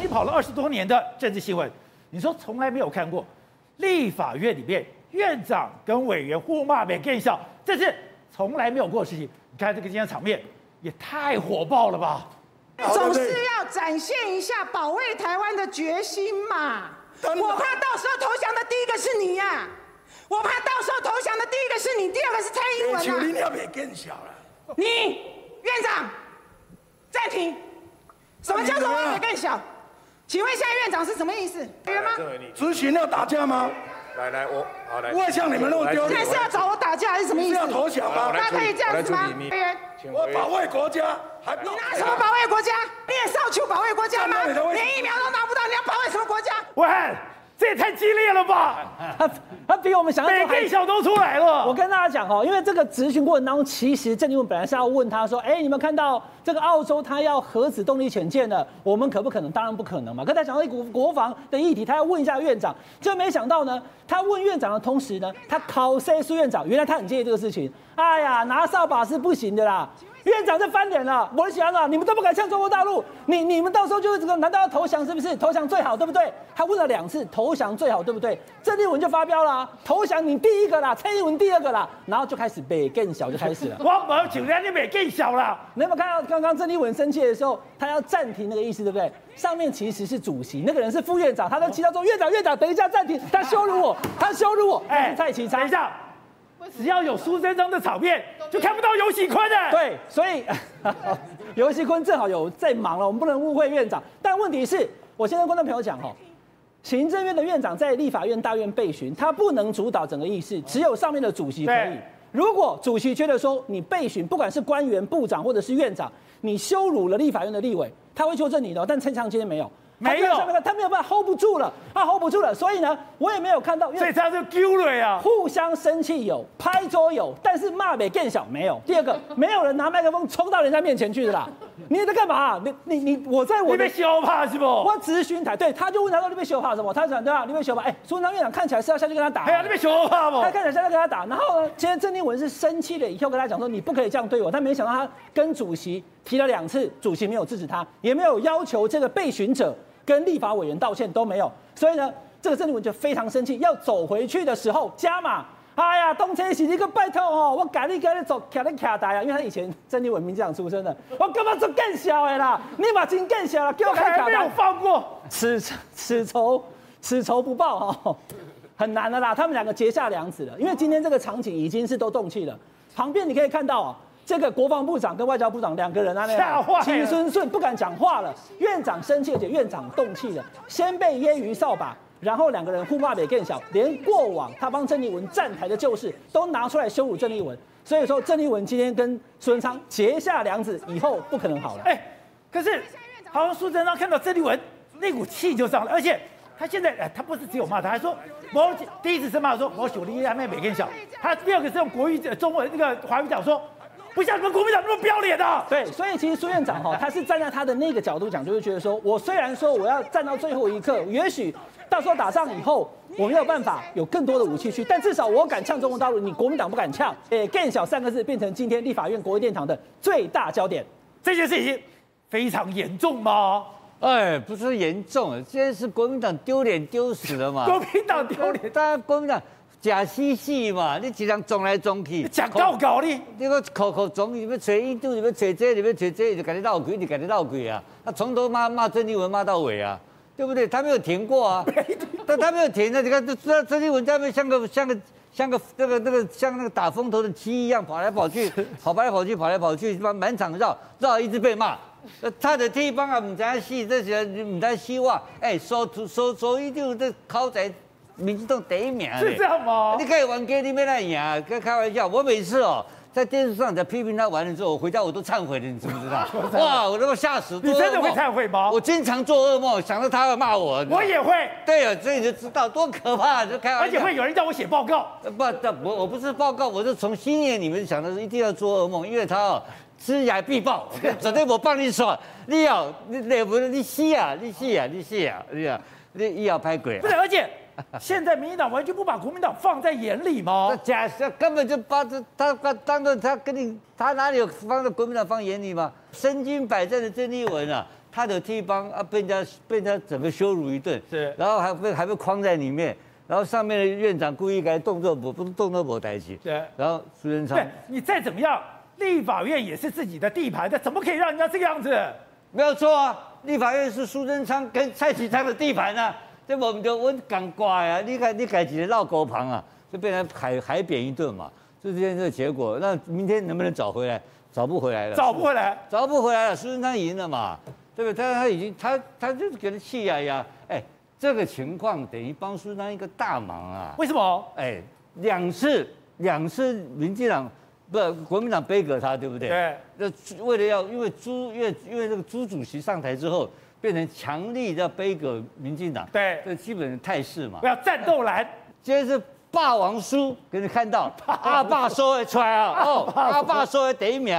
你跑了二十多年的政治新闻，你说从来没有看过立法院里面院长跟委员互骂没更小，这是从来没有过的事情。你看这个今天场面也太火爆了吧！总是要展现一下保卫台湾的决心嘛。我怕到时候投降的第一个是你呀、啊，我怕到时候投降的第一个是你，第二个是蔡英文啊。你要别更小了。你院长暂停。什么叫做未免更小？请问现在院长是什么意思？对吗？执行要打架吗？来来，我好来。不会像你们那么丢脸。现在是要找我打架还是什么意思？是要投降吗？那可以这样子吗？委员，我保卫国家，还你拿什么保卫国家？你也上去保卫国家吗？连疫苗都拿不到，你要保卫什么国家？喂。这也太激烈了吧！比我们想象中还小都出来了。我跟大家讲哦，因为这个质询过程当中，其实郑丽文本来是要问他说：“哎，你们看到这个澳洲他要核子动力潜舰的，我们可不可能？当然不可能嘛。可他讲到一国国防的议题，他要问一下院长，就没想到呢，他问院长的同时呢，他考 C 苏院长，原来他很介意这个事情。哎呀，拿扫把是不行的啦。院长就翻脸了，我想啊，你们都不敢向中国大陆，你你们到时候就会这个，难道要投降是不是？投降最好，对不对？他问了两次，投降最好，对不对？郑丽文就发飙了、啊，投降你第一个啦，蔡英文第二个啦，然后就开始北更小就开始了。我没请人家北更小了，你有没有看到刚刚郑丽文生气的时候，他要暂停那个意思，对不对？上面其实是主席，那个人是副院长，他都祈祷说院长院长等一下暂停，他羞辱我，他羞辱我，哎，蔡其昌，等一下。只要有苏贞昌的场面，就看不到游锡堃的。对，所以 游喜坤正好有在忙了，我们不能误会院长。但问题是，我现在跟观众朋友讲哦，行政院的院长在立法院大院备询，他不能主导整个议事，只有上面的主席可以。如果主席觉得说你被询，不管是官员、部长或者是院长，你羞辱了立法院的立委，他会纠正你的。但陈长今天没有。没有，他没有办法 hold 不住了，他 hold 不住了，所以呢，我也没有看到，所以他就丢了呀。互相生气有，拍桌有，但是骂没更小没有。第二个，没有人拿麦克风冲到人家面前去的啦。你在干嘛？你你你，我在我你被羞怕是不？我咨询台，对，他就问他说你被羞怕什么？他讲对啊，你被羞怕。哎，苏院长看起来是要下去跟他打。哎呀，你被羞怕不？他看起来是要跟他打。然后呢，今天郑定文是生气了以后跟他讲说你不可以这样对我，但没想到他跟主席提了两次，主席没有制止他，也没有要求这个被询者。跟立法委员道歉都没有，所以呢，这个郑丽文就非常生气，要走回去的时候加码，哎呀，东车是一个拜托哦，我赶你赶你走，卡你卡台啊，因为他以前郑丽文民进党出身的，我干嘛做更小的啦？你把金更小了，给我开卡台，没有放过，此此仇此仇不报哈，很难的啦，他们两个结下梁子了，因为今天这个场景已经是都动气了，旁边你可以看到啊。这个国防部长跟外交部长两个人啊，那样，亲顺顺不敢讲话了。院长生气，而且院长动气了，先被揶揄扫把，然后两个人互骂也更小，连过往他帮郑丽文站台的旧事都拿出来羞辱郑丽文。所以说，郑丽文今天跟苏贞昌结下梁子，以后不可能好了。哎，可是好像苏贞昌看到郑丽文那股气就上来，而且他现在哎，他不是只有骂他，还说我第一次是骂说我兄弟还没也更小，他第二个是用国语中文那个华语讲说。不像你们国民党那么不要脸的。对，所以其实苏院长哈，他是站在他的那个角度讲，就是觉得说，我虽然说我要站到最后一刻，也许到时候打仗以后，我没有办法有更多的武器去，但至少我敢呛中国大陆，你国民党不敢呛。诶，更小三个字变成今天立法院国会殿堂的最大焦点。这件事情非常严重吗？哎，不是严重，现在是国民党丢脸丢死了嘛？国民党丢脸，大家国民党。假嬉戏嘛，你只能撞来撞去，假搞搞你，你个口口总你们吹印度，你们吹这，你要找这，就赶紧闹鬼，就赶紧闹鬼啊！他从头骂骂郑丽文骂到尾啊，对不对？他没有停过啊，但他没有停，啊你看这这郑丽文在那边像个像个像个那个那个像那个打风头的鸡一样跑来跑去，跑来跑去跑来跑去，满满场绕绕，一直被骂。他的地方啊，唔知戏这些唔知希望，哎，说说说一定这考在。民进党第一名，是这样吗？你可以玩 gay，你没来赢，跟开玩笑。我每次哦，在电视上在批评他完了之后，我回家我都忏悔了，你知不知道？哇，我都快吓死！你真的会忏悔吗？我经常做噩梦，想到他会骂我。我也会。对啊，所以你就知道多可怕，就开玩笑。而且会有人叫我写报告。不，我我不是报告，我是从心眼里面想的，一定要做噩梦，因为他哦，知崖必报，昨天我帮你说，你要你那不是你死啊，你死啊，你死啊，你啊，你你要拍鬼。不是，而且。现在民进党完全不把国民党放在眼里吗？假设根本就把这他他当做他跟你他哪里有放在国民党放眼里吗？身经百战的郑丽文啊，他的地方啊，被人家被人家整个羞辱一顿，是，然后还被还被框在里面，然后上面的院长故意给他动作不不动作不抬起，对，然后苏贞昌，对，你再怎么样，立法院也是自己的地盘他，怎么可以让人家这个样子？没有错啊，立法院是苏贞昌跟蔡其昌的地盘啊，这我们就我赶怪啊，你看你改几个绕狗旁啊，就被人海海扁一顿嘛，就这样这个结果，那明天能不能找回来？找不回来了，找不回来，找不回来了。苏贞昌赢了嘛，对不对？他他已经他他就是给他气呀呀，哎，这个情况等于帮苏贞昌一个大忙啊。为什么？哎，两次两次民进党不国民党杯葛他，对不对？对。那为了要因为朱因为因为这个朱主席上台之后，变成强力的杯葛民进党。对。这基本的态势嘛。不要战斗蓝。今天是。霸王输，给你看到阿爸说的出来啊！哦，阿爸说的第一名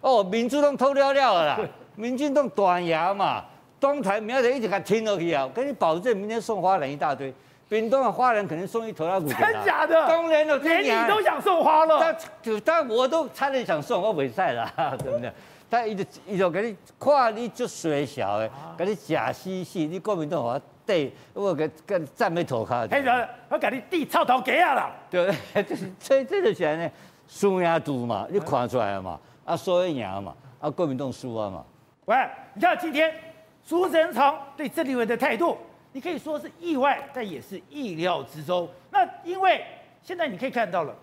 哦，民主党偷了了啦，民进党断牙嘛，东台明天一直给他听落去啊！我跟你保证，明天送花篮一大堆，屏东的花篮可能送一头拉骨。真假的？当然了，连你都想送花了。但但我都差点想送，我袂使啦，对不对？他伊就伊就给你看你足衰小的，给你假兮兮，你国民党话。对，我给给赞美头卡。嘿，我给你递臭头给啊啦。对，就是这这就是呢，输赢赌嘛，你看出来了嘛？啊，输赢嘛，啊，国民党输啊嘛。喂，你看今天苏贞昌对郑丽文的态度，你可以说是意外，但也是意料之中。那因为现在你可以看到了，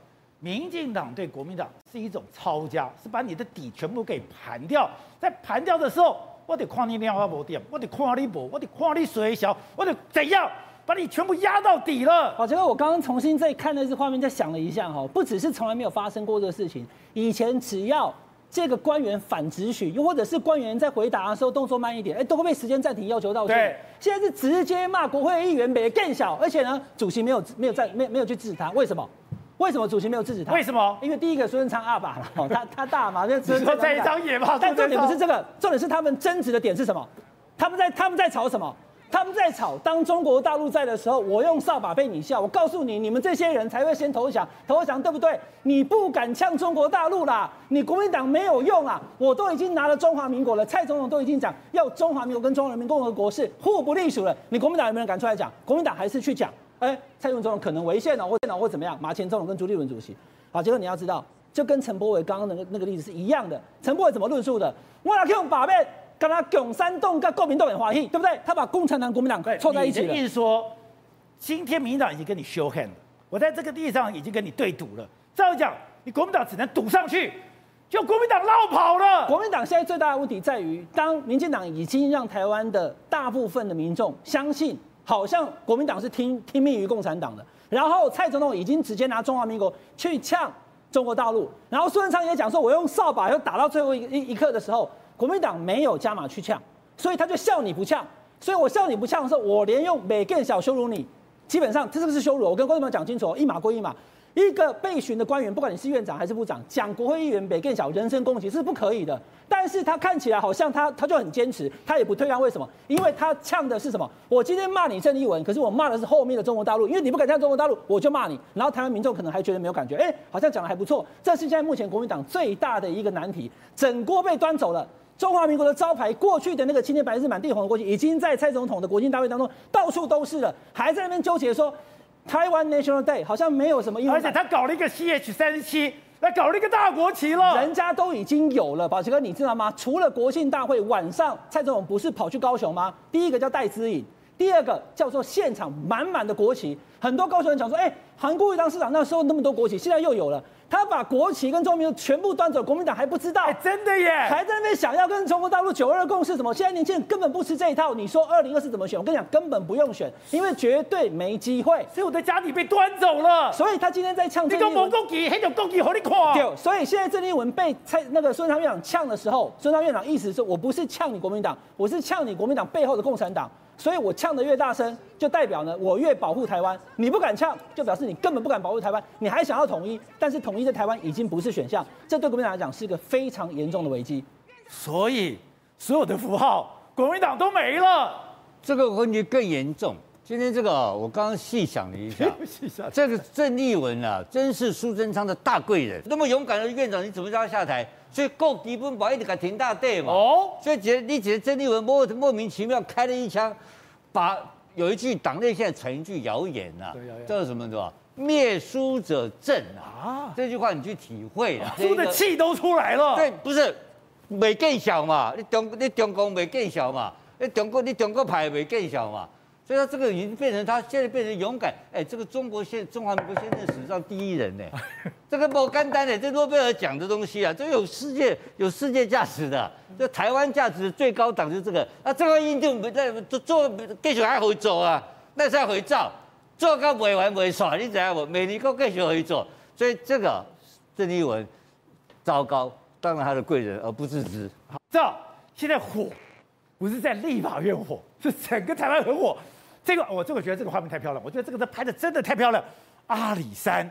民进党对国民党是一种抄家，是把你的底全部给盘掉，在盘掉的时候。我得看你量化无点，我得看你薄，我得看你水小，我得怎样把你全部压到底了。好，结果我刚刚重新再看那次画面，再想了一下哈，不只是从来没有发生过这个事情，以前只要这个官员反质询，又或者是官员在回答的时候动作慢一点，哎，都会被时间暂停要求道歉。对，现在是直接骂国会议员，比更小，而且呢，主席没有没有在没没有去制止他，为什么？为什么主席没有制止他？为什么？因为第一个苏贞昌阿爸了，他他大嘛，就只 说这一张野嘛。但重点不是这个，重点是他们争执的点是什么？他们在他们在吵什么？他们在吵，当中国大陆在的时候，我用扫把被你笑。我告诉你，你们这些人才会先投降，投降对不对？你不敢呛中国大陆啦，你国民党没有用啊！我都已经拿了中华民国了，蔡总统都已经讲要中华民国跟中华人民共和国是互不隶属了，你国民党有没有人敢出来讲？国民党还是去讲。哎，蔡英文总统可能违宪了，或电脑或怎么样？马前总统跟朱立伦主席，好，结果你要知道，就跟陈柏伟刚刚那个那个例子是一样的。陈柏伟怎么论述的？我要用把面跟他拱山洞跟国民党很欢喜，对不对？他把共产党、国民党凑在一起了。意思说，今天民进党已经跟你 show hand 了，我在这个地上已经跟你对赌了。照讲，你国民党只能赌上去，就国民党落跑了。国民党现在最大的问题在于，当民进党已经让台湾的大部分的民众相信。好像国民党是听听命于共产党的，然后蔡总统已经直接拿中华民国去呛中国大陆，然后孙文昌也讲说，我用扫把要打到最后一一刻的时候，国民党没有加码去呛，所以他就笑你不呛，所以我笑你不呛的时候，我连用每更小羞辱你，基本上这是不是羞辱？我跟观众朋友讲清楚，一码归一码。一个被询的官员，不管你是院长还是部长，讲国会议员比更小，人身攻击是不可以的。但是他看起来好像他他就很坚持，他也不退让。为什么？因为他呛的是什么？我今天骂你郑丽文，可是我骂的是后面的中国大陆，因为你不敢呛中国大陆，我就骂你。然后台湾民众可能还觉得没有感觉，哎，好像讲的还不错。这是现在目前国民党最大的一个难题，整锅被端走了。中华民国的招牌，过去的那个青天白日满地红的国旗，已经在蔡总统的国庆大会当中到处都是了，还在那边纠结说。台湾 National Day 好像没有什么意义，而且他搞了一个 CH 三十七，来搞了一个大国旗了。人家都已经有了，宝奇哥，你知道吗？除了国庆大会晚上，蔡总统不是跑去高雄吗？第一个叫戴资颖，第二个叫做现场满满的国旗，很多高雄人讲说，哎，韩国瑜当市长那时候那么多国旗，现在又有了。他把国旗跟中民全部端走，国民党还不知道，真的耶，还在那边想要跟中国大陆九二共识什么？现在年轻人根本不吃这一套。你说二零二四怎么选？我跟你讲，根本不用选，因为绝对没机会。所以我的家底被端走了。所以他今天在呛。你讲某国旗，黑种国旗，好你看。对，所以现在郑丽文被蔡那个孙昌院长呛的时候，孙昌院长意思是我不是呛你国民党，我是呛你国民党背后的共产党。所以我呛得越大声，就代表呢我越保护台湾。你不敢呛，就表示你根本不敢保护台湾，你还想要统一，但是统一在台湾已经不是选项，这对国民党来讲是一个非常严重的危机。所以所有的符号，国民党都没了。这个问题更严重，今天这个我刚刚细想了一下，这个郑丽文啊，真是苏贞昌的大贵人。那么勇敢的院长，你怎么叫他下台？所以够基本法一直给停大队嘛。哦，所以觉得你觉得郑丽文莫莫名其妙开了一枪，把有一句党内现在传一句谣言呐、啊，叫做什么对吧？灭书者正啊，这句话你去体会了，书的气都出来了。对，不是，没更小嘛，你中你中共没更小嘛，你中国你中国牌没更小嘛。所以他这个已经变成他现在变成勇敢，哎，这个中国现中华民国现在史上第一人呢，这个不简单的，这诺贝尔奖的东西啊，这有世界有世界价值的，这台湾价值最高档就是这个，啊这个印度没在做做继续还会做啊，那是要回照，做到未完未耍，你知道不？每年都继续回做，所以这个郑丽文糟糕，当了他的贵人而不自知。好，这现在火不是在立法院火，是整个台湾很火。这个我这个觉得这个画面太漂亮，我觉得这个在拍的真的太漂亮。阿里山，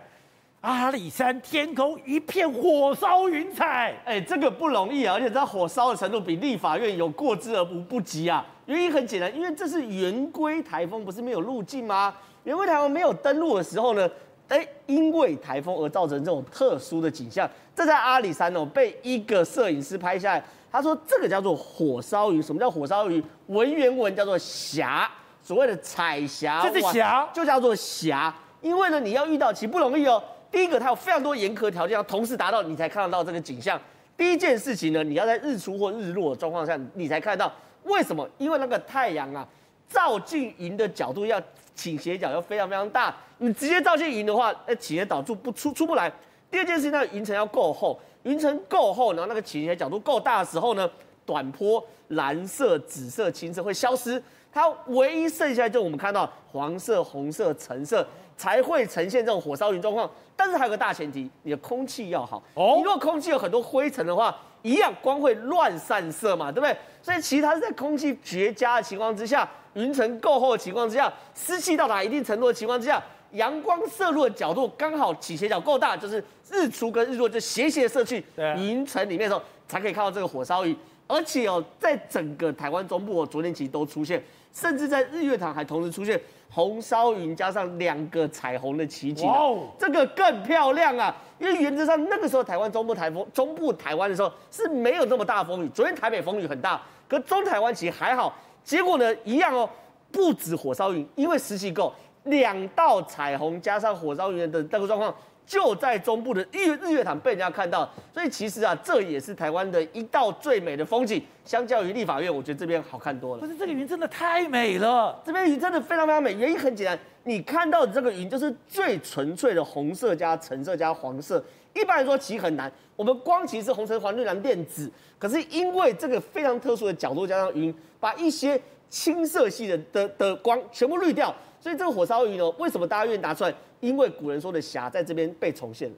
阿里山天空一片火烧云彩，哎，这个不容易啊，而且它火烧的程度比立法院有过之而无不及啊。原因很简单，因为这是圆规台风，不是没有路径吗？圆规台风没有登陆的时候呢，哎，因为台风而造成这种特殊的景象。这在阿里山哦，被一个摄影师拍下来，他说这个叫做火烧云。什么叫火烧云？文言文叫做霞。所谓的彩霞，这是霞，就叫做霞。因为呢，你要遇到其实不容易哦。第一个，它有非常多严苛条件要同时达到，你才看得到这个景象。第一件事情呢，你要在日出或日落的状况下，你才看得到。为什么？因为那个太阳啊，照进云的角度要倾斜角要非常非常大。你直接照进云的话，那倾斜导致不出出不来。第二件事情，那个云层要够厚，云层够厚，然后那个倾斜角度够大的时候呢，短波蓝色、紫色、青色会消失。它唯一剩下就我们看到黄色、红色、橙色才会呈现这种火烧云状况。但是还有个大前提，你的空气要好。哦，你如果空气有很多灰尘的话，一样光会乱散射嘛，对不对？所以其实它是在空气绝佳的情况之下，云层够厚的情况之下，湿气到达一定程度的情况之下，阳光射入的角度刚好倾斜角够大，就是日出跟日落就斜斜射去云层里面的时候，才可以看到这个火烧云。而且哦，在整个台湾中部哦，昨天其实都出现。甚至在日月潭还同时出现红烧云加上两个彩虹的奇景，这个更漂亮啊！因为原则上那个时候台湾中部台风、中部台湾的时候是没有这么大风雨。昨天台北风雨很大，可中台湾其实还好。结果呢，一样哦，不止火烧云，因为湿气够，两道彩虹加上火烧云的这个状况。就在中部的日日月潭被人家看到，所以其实啊，这也是台湾的一道最美的风景。相较于立法院，我觉得这边好看多了。不是这个云真的太美了，这边云真的非常非常美。原因很简单，你看到的这个云就是最纯粹的红色加橙色加黄色。一般来说其实很难，我们光其实是红橙黄绿蓝靛紫，可是因为这个非常特殊的角度加上云，把一些青色系的的的光全部滤掉。所以这个火烧鱼呢，为什么大家愿意拿出来？因为古人说的霞在这边被重现了。